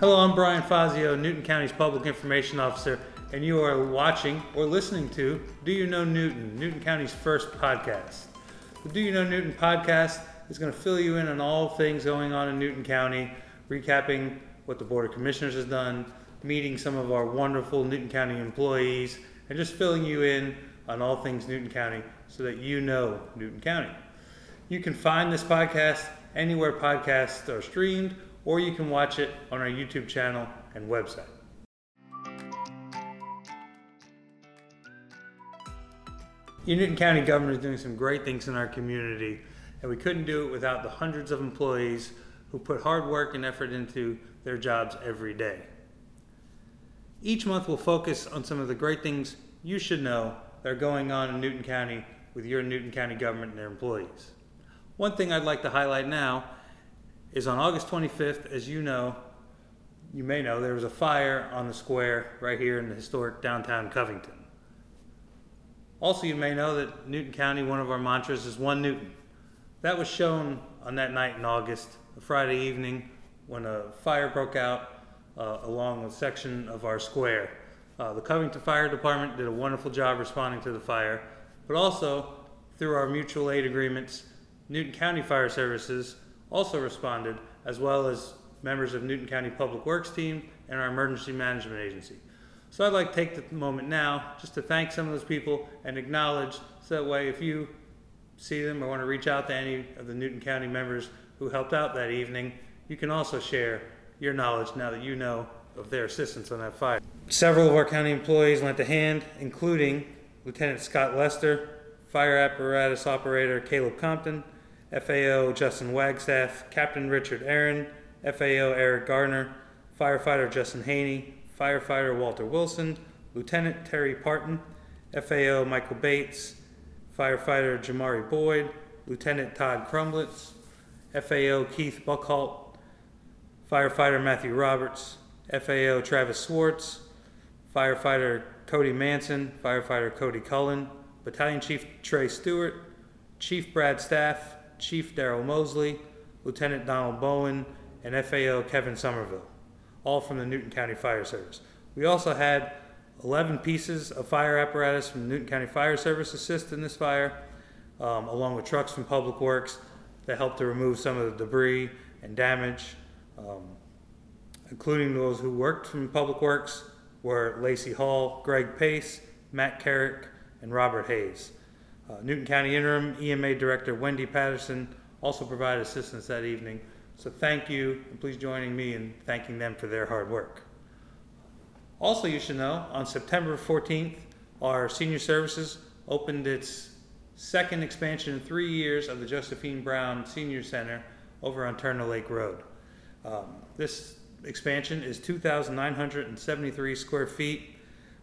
Hello, I'm Bryan Fazio, Newton County's Public Information Officer, and you are watching or listening to Do You Know Newton, Newton County's first podcast. The Do You Know Newton podcast is going to fill you in on all things going on in Newton County, recapping what the Board of Commissioners has done, meeting some of our wonderful Newton County employees, and just filling you in on all things Newton County so that you know Newton County. You can find this podcast anywhere podcasts are streamed, or you can watch it on our YouTube channel and website. Your Newton County government is doing some great things in our community, and we couldn't do it without the hundreds of employees who put hard work and effort into their jobs every day. Each month, we'll focus on some of the great things you should know that are going on in Newton County with your Newton County government and their employees. One thing I'd like to highlight now is on August 25th, as you know, you may know, there was a fire on the square right here in the historic downtown Covington. Also, you may know that Newton County, one of our mantras is One Newton. That was shown on that night in August, a Friday evening, when a fire broke out uh, along a section of our square. Uh, the Covington Fire Department did a wonderful job responding to the fire, but also through our mutual aid agreements, Newton County Fire Services also responded, as well as members of Newton County Public Works team and our emergency management agency. So I'd like to take the moment now just to thank some of those people and acknowledge so that way if you see them or want to reach out to any of the Newton County members who helped out that evening, you can also share your knowledge now that you know of their assistance on that fire. Several of our county employees lent a hand, including Lieutenant Scott Lester, fire apparatus operator Caleb Compton, FAO Justin Wagstaff, Captain Richard Aaron, FAO Eric Gardner, firefighter Justin Haney, firefighter Walter Wilson, Lieutenant Terry Parton, FAO Michael Bates, firefighter Jamari Boyd, Lieutenant Todd Crumblitz, FAO Keith Buckhalt, firefighter Matthew Roberts, FAO Travis Swartz, firefighter Cody Manson, firefighter Cody Cullen, Battalion Chief Trey Stewart, Chief Brad Staff, Chief Daryl Mosley, Lieutenant Donald Bowen, and FAO Kevin Somerville, all from the Newton County Fire Service. We also had 11 pieces of fire apparatus from the Newton County Fire Service assist in this fire, um, along with trucks from Public Works that helped to remove some of the debris and damage. Um, including those who worked from Public Works were Lacey Hall, Greg Pace, Matt Carrick, and Robert Hayes. Uh, Newton County Interim EMA Director Wendy Patterson also provided assistance that evening. So thank you, and please join me in thanking them for their hard work. Also, you should know, on September 14th, our senior services opened its second expansion in three years of the Josephine Brown Senior Center over on Turner Lake Road. Um, this expansion is 2,973 square feet,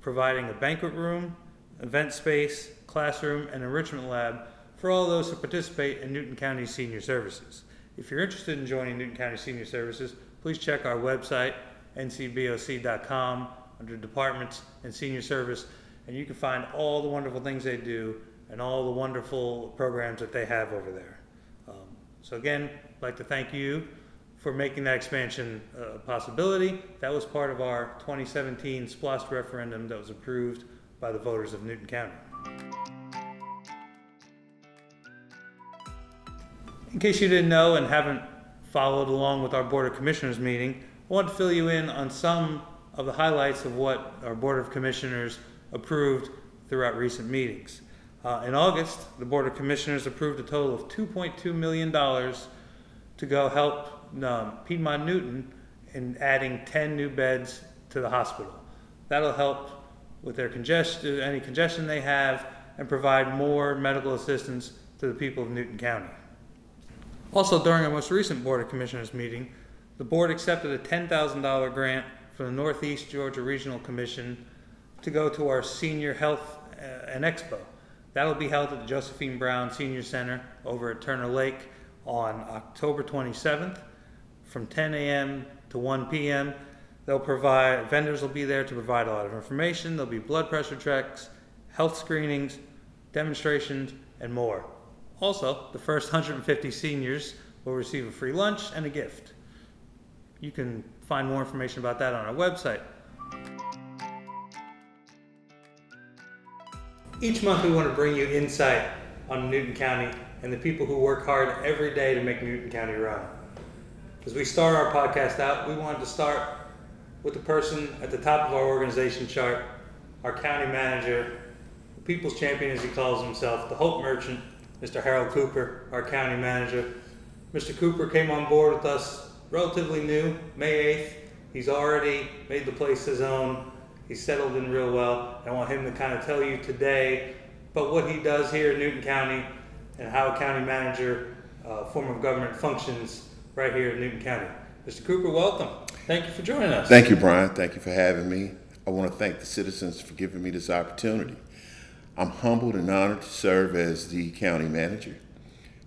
providing a banquet room, event space, classroom, and enrichment lab for all those who participate in Newton County Senior Services. If you're interested in joining Newton County Senior Services, please check our website, ncboc.com, under Departments and Senior Service, and you can find all the wonderful things they do and all the wonderful programs that they have over there. Um, so again, I'd like to thank you for making that expansion uh, a possibility. That was part of our 2017 SPLOST referendum that was approved by the voters of Newton County. In case you didn't know and haven't followed along with our Board of Commissioners meeting, I want to fill you in on some of the highlights of what our Board of Commissioners approved throughout recent meetings. Uh, in August, the Board of Commissioners approved a total of $2.2 million to go help um, Piedmont Newton in adding 10 new beds to the hospital. That'll help with their congestion, any congestion they have, and provide more medical assistance to the people of Newton County. Also, during our most recent Board of Commissioners meeting, the board accepted a $10,000 grant from the Northeast Georgia Regional Commission to go to our senior health uh, and expo. That'll be held at the Josephine Brown Senior Center over at Turner Lake on October 27th from 10 a.m. to 1 p.m. They'll provide, vendors will be there to provide a lot of information. There'll be blood pressure checks, health screenings, demonstrations, and more. Also, the first 150 seniors will receive a free lunch and a gift. You can find more information about that on our website. Each month, we want to bring you insight on Newton County and the people who work hard every day to make Newton County run. As we start our podcast out, we wanted to start with the person at the top of our organization chart, our county manager, the people's champion as he calls himself, the hope merchant, Mr. Harold Cooper, our county manager. Mr. Cooper came on board with us relatively new, May 8th. He's already made the place his own. He's settled in real well. I want him to kind of tell you today about what he does here in Newton County and how a county manager uh, form of government functions right here in Newton County. Mr. Cooper, welcome. Thank you for joining us. Thank you, Bryan. Thank you for having me. I want to thank the citizens for giving me this opportunity. I'm humbled and honored to serve as the county manager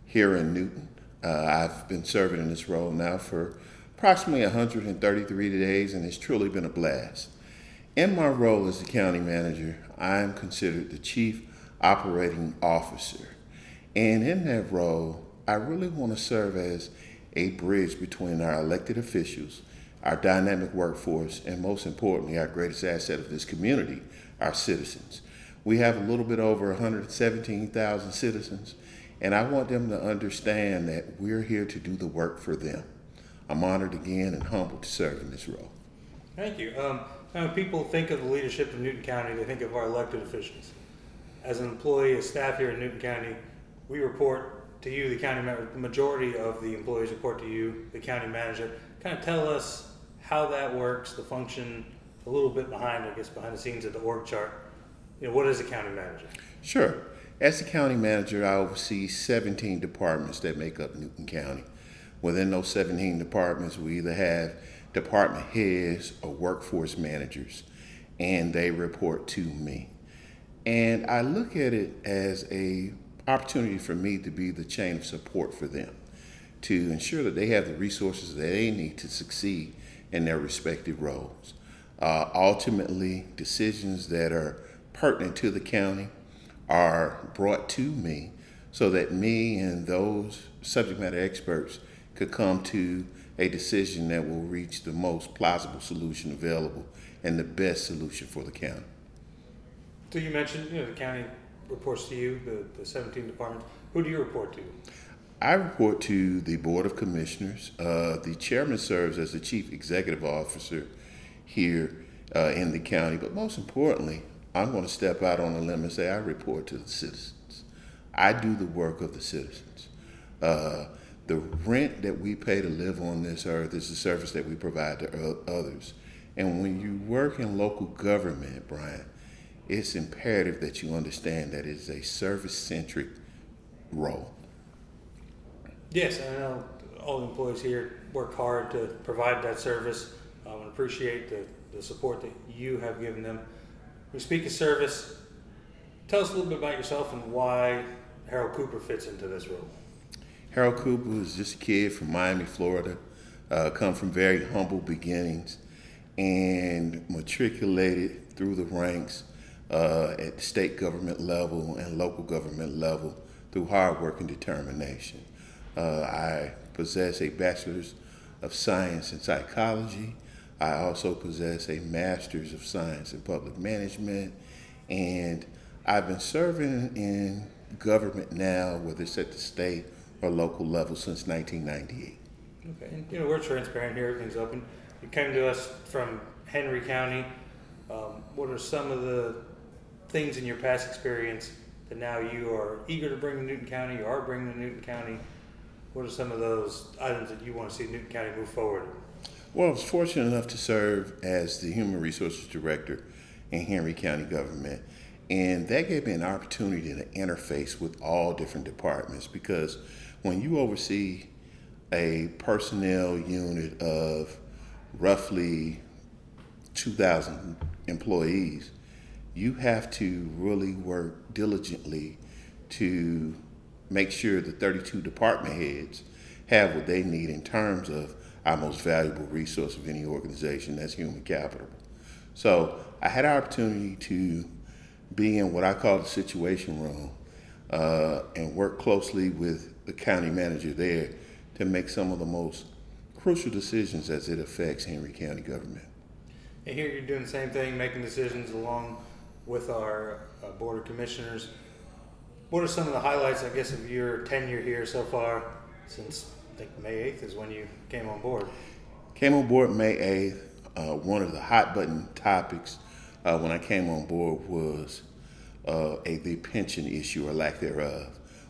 here in Newton. Uh, I've been serving in this role now for approximately 133 days, and it's truly been a blast. In my role as the county manager, I am considered the chief operating officer. And in that role, I really want to serve as a bridge between our elected officials, our dynamic workforce, and most importantly, our greatest asset of this community, our citizens. We have a little bit over 117,000 citizens, and I want them to understand that we're here to do the work for them. I'm honored again and humbled to serve in this role. Thank you. Um, people think of the leadership of Newton County, they think of our elected officials. As an employee, as staff here in Newton County, we report to you, the county manager. The majority of the employees report to you, the county manager. Kind of tell us how that works, the function, a little bit behind, I guess, behind the scenes of the org chart you know, what is a county manager? Sure. As the county manager, I oversee 17 departments that make up Newton County. Within those 17 departments, we either have department heads or workforce managers, and they report to me. And I look at it as a opportunity for me to be the chain of support for them, to ensure that they have the resources that they need to succeed in their respective roles. Uh, ultimately, decisions that are pertinent to the county are brought to me so that me and those subject matter experts could come to a decision that will reach the most plausible solution available and the best solution for the county. So you mentioned, you know, the county reports to you, the, the 17 departments. Who do you report to? I report to the Board of Commissioners. Uh, the chairman serves as the chief executive officer here uh, in the county, but most importantly, I'm going to step out on a limb and say I report to the citizens. I do the work of the citizens. Uh, the rent that we pay to live on this earth is the service that we provide to others. And when you work in local government, Bryan, it's imperative that you understand that it's a service centric role. Yes, I know all the employees here work hard to provide that service um, and appreciate the, the support that you have given them. We speak of service. Tell us a little bit about yourself and why Harold Cooper fits into this role. Harold Cooper was just a kid from Miami, Florida, uh, come from very humble beginnings, and matriculated through the ranks uh, at the state government level and local government level through hard work and determination. Uh, I possess a bachelor's of science in psychology I also possess a Master's of Science in Public Management, and I've been serving in government now, whether it's at the state or local level, since 1998. Okay, and you know we're transparent here; everything's open. You came to us from Henry County. Um, what are some of the things in your past experience that now you are eager to bring to Newton County, you are bringing to Newton County? What are some of those items that you want to see Newton County move forward? Well, I was fortunate enough to serve as the Human Resources Director in Henry County government. And that gave me an opportunity to interface with all different departments because when you oversee a personnel unit of roughly 2,000 employees, you have to really work diligently to make sure the 32 department heads have what they need in terms of our most valuable resource of any organization, that's human capital. So I had an opportunity to be in what I call the situation room uh, and work closely with the county manager there to make some of the most crucial decisions as it affects Henry County government. And here you're doing the same thing, making decisions along with our uh, board of commissioners. What are some of the highlights, I guess, of your tenure here so far? Since I think May 8th is when you came on board. Came on board May 8th. Uh, one of the hot button topics uh, when I came on board was uh, a, the pension issue or lack thereof.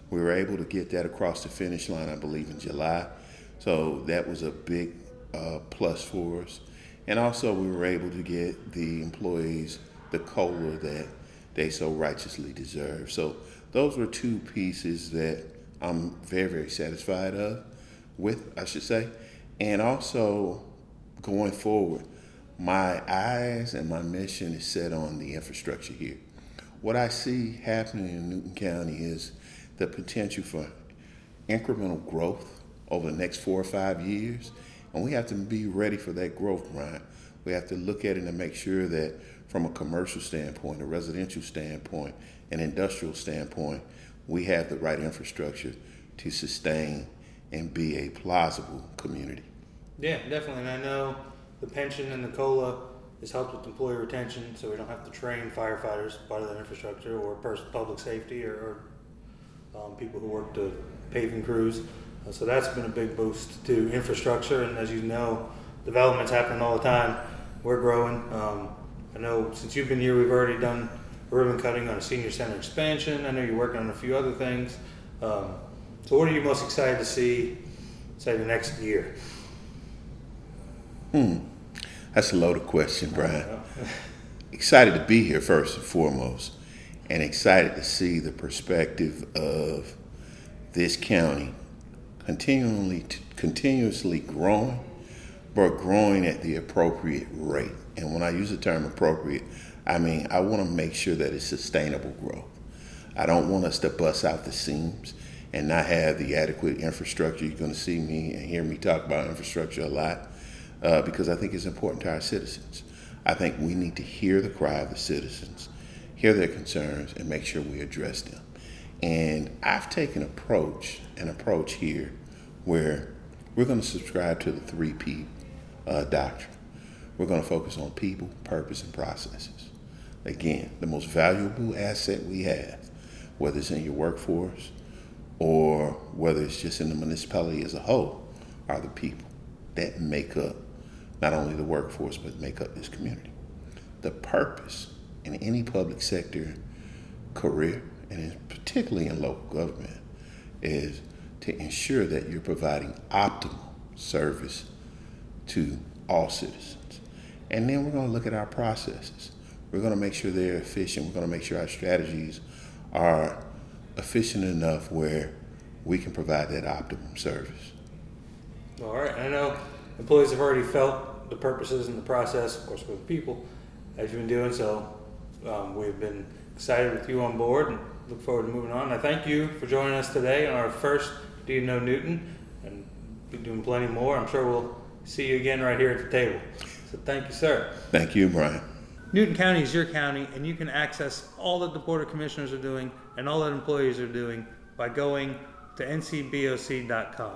We were able to get that across the finish line, I believe, in July. So that was a big uh, plus for us. And also, we were able to get the employees the COLA that they so righteously deserve. So those were two pieces that I'm very, very satisfied of with, I should say. And also, going forward, my eyes and my mission is set on the infrastructure here. What I see happening in Newton County is the potential for incremental growth over the next four or five years. And we have to be ready for that growth, Bryan. We have to look at it and make sure that from a commercial standpoint, a residential standpoint, an industrial standpoint, we have the right infrastructure to sustain and be a plausible community. Yeah, definitely. And I know the pension and the COLA has helped with employee retention, so we don't have to train firefighters, part of that infrastructure, or person, public safety, or, or um, people who work the paving crews. Uh, so that's been a big boost to infrastructure. And as you know, development's happening all the time. We're growing. Um, I know since you've been here, we've already done ribbon cutting on a senior center expansion. I know you're working on a few other things. Um, so, what are you most excited to see, say, the next year? Hmm, that's a loaded question, Bryan. excited to be here first and foremost, and excited to see the perspective of this county continually, continuously growing, but growing at the appropriate rate. And when I use the term appropriate, I mean I want to make sure that it's sustainable growth. I don't want us to bust out the seams and not have the adequate infrastructure. You're going to see me and hear me talk about infrastructure a lot uh, because I think it's important to our citizens. I think we need to hear the cry of the citizens, hear their concerns, and make sure we address them. And I've taken approach an approach here where we're going to subscribe to the three P uh, doctrine. We're going to focus on people, purpose, and processes. Again, the most valuable asset we have, whether it's in your workforce or whether it's just in the municipality as a whole, are the people that make up not only the workforce but make up this community. The purpose in any public sector career, and particularly in local government, is to ensure that you're providing optimal service to all citizens. And then we're going to look at our processes. We're going to make sure they're efficient. We're going to make sure our strategies are efficient enough where we can provide that optimum service. All right. I know employees have already felt the purposes and the process, of course, with people, as you've been doing. So um, we've been excited with you on board and look forward to moving on. I thank you for joining us today on our first Do You Know Newton? And be doing plenty more. I'm sure we'll see you again right here at the table. So thank you, sir. Thank you, Bryan. Newton County is your county, and you can access all that the Board of Commissioners are doing and all that employees are doing by going to ncboc.com.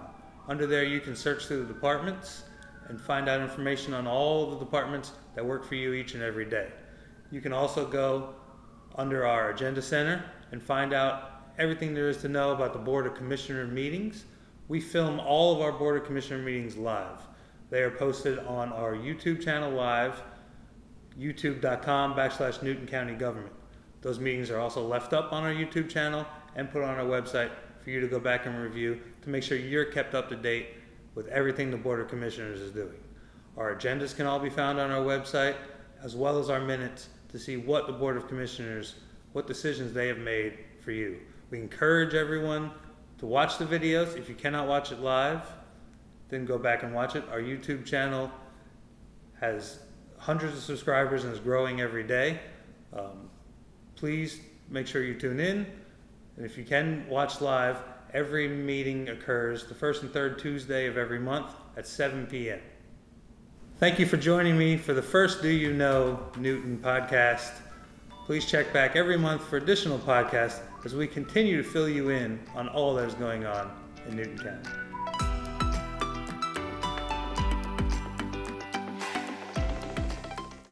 Under there, you can search through the departments and find out information on all the departments that work for you each and every day. You can also go under our Agenda Center and find out everything there is to know about the Board of Commissioner meetings. We film all of our Board of Commissioner meetings live. They are posted on our YouTube channel live, youtube.com backslash Newton County Government. Those meetings are also left up on our YouTube channel and put on our website for you to go back and review to make sure you're kept up to date with everything the Board of Commissioners is doing. Our agendas can all be found on our website, as well as our minutes to see what the Board of Commissioners, what decisions they have made for you. We encourage everyone to watch the videos. If you cannot watch it live, then go back and watch it. Our YouTube channel has hundreds of subscribers and is growing every day. Um, please make sure you tune in. And if you can watch live, every meeting occurs the first and third Tuesday of every month at 7 p.m. Thank you for joining me for the first Do You Know Newton podcast. Please check back every month for additional podcasts as we continue to fill you in on all that is going on in Newton County.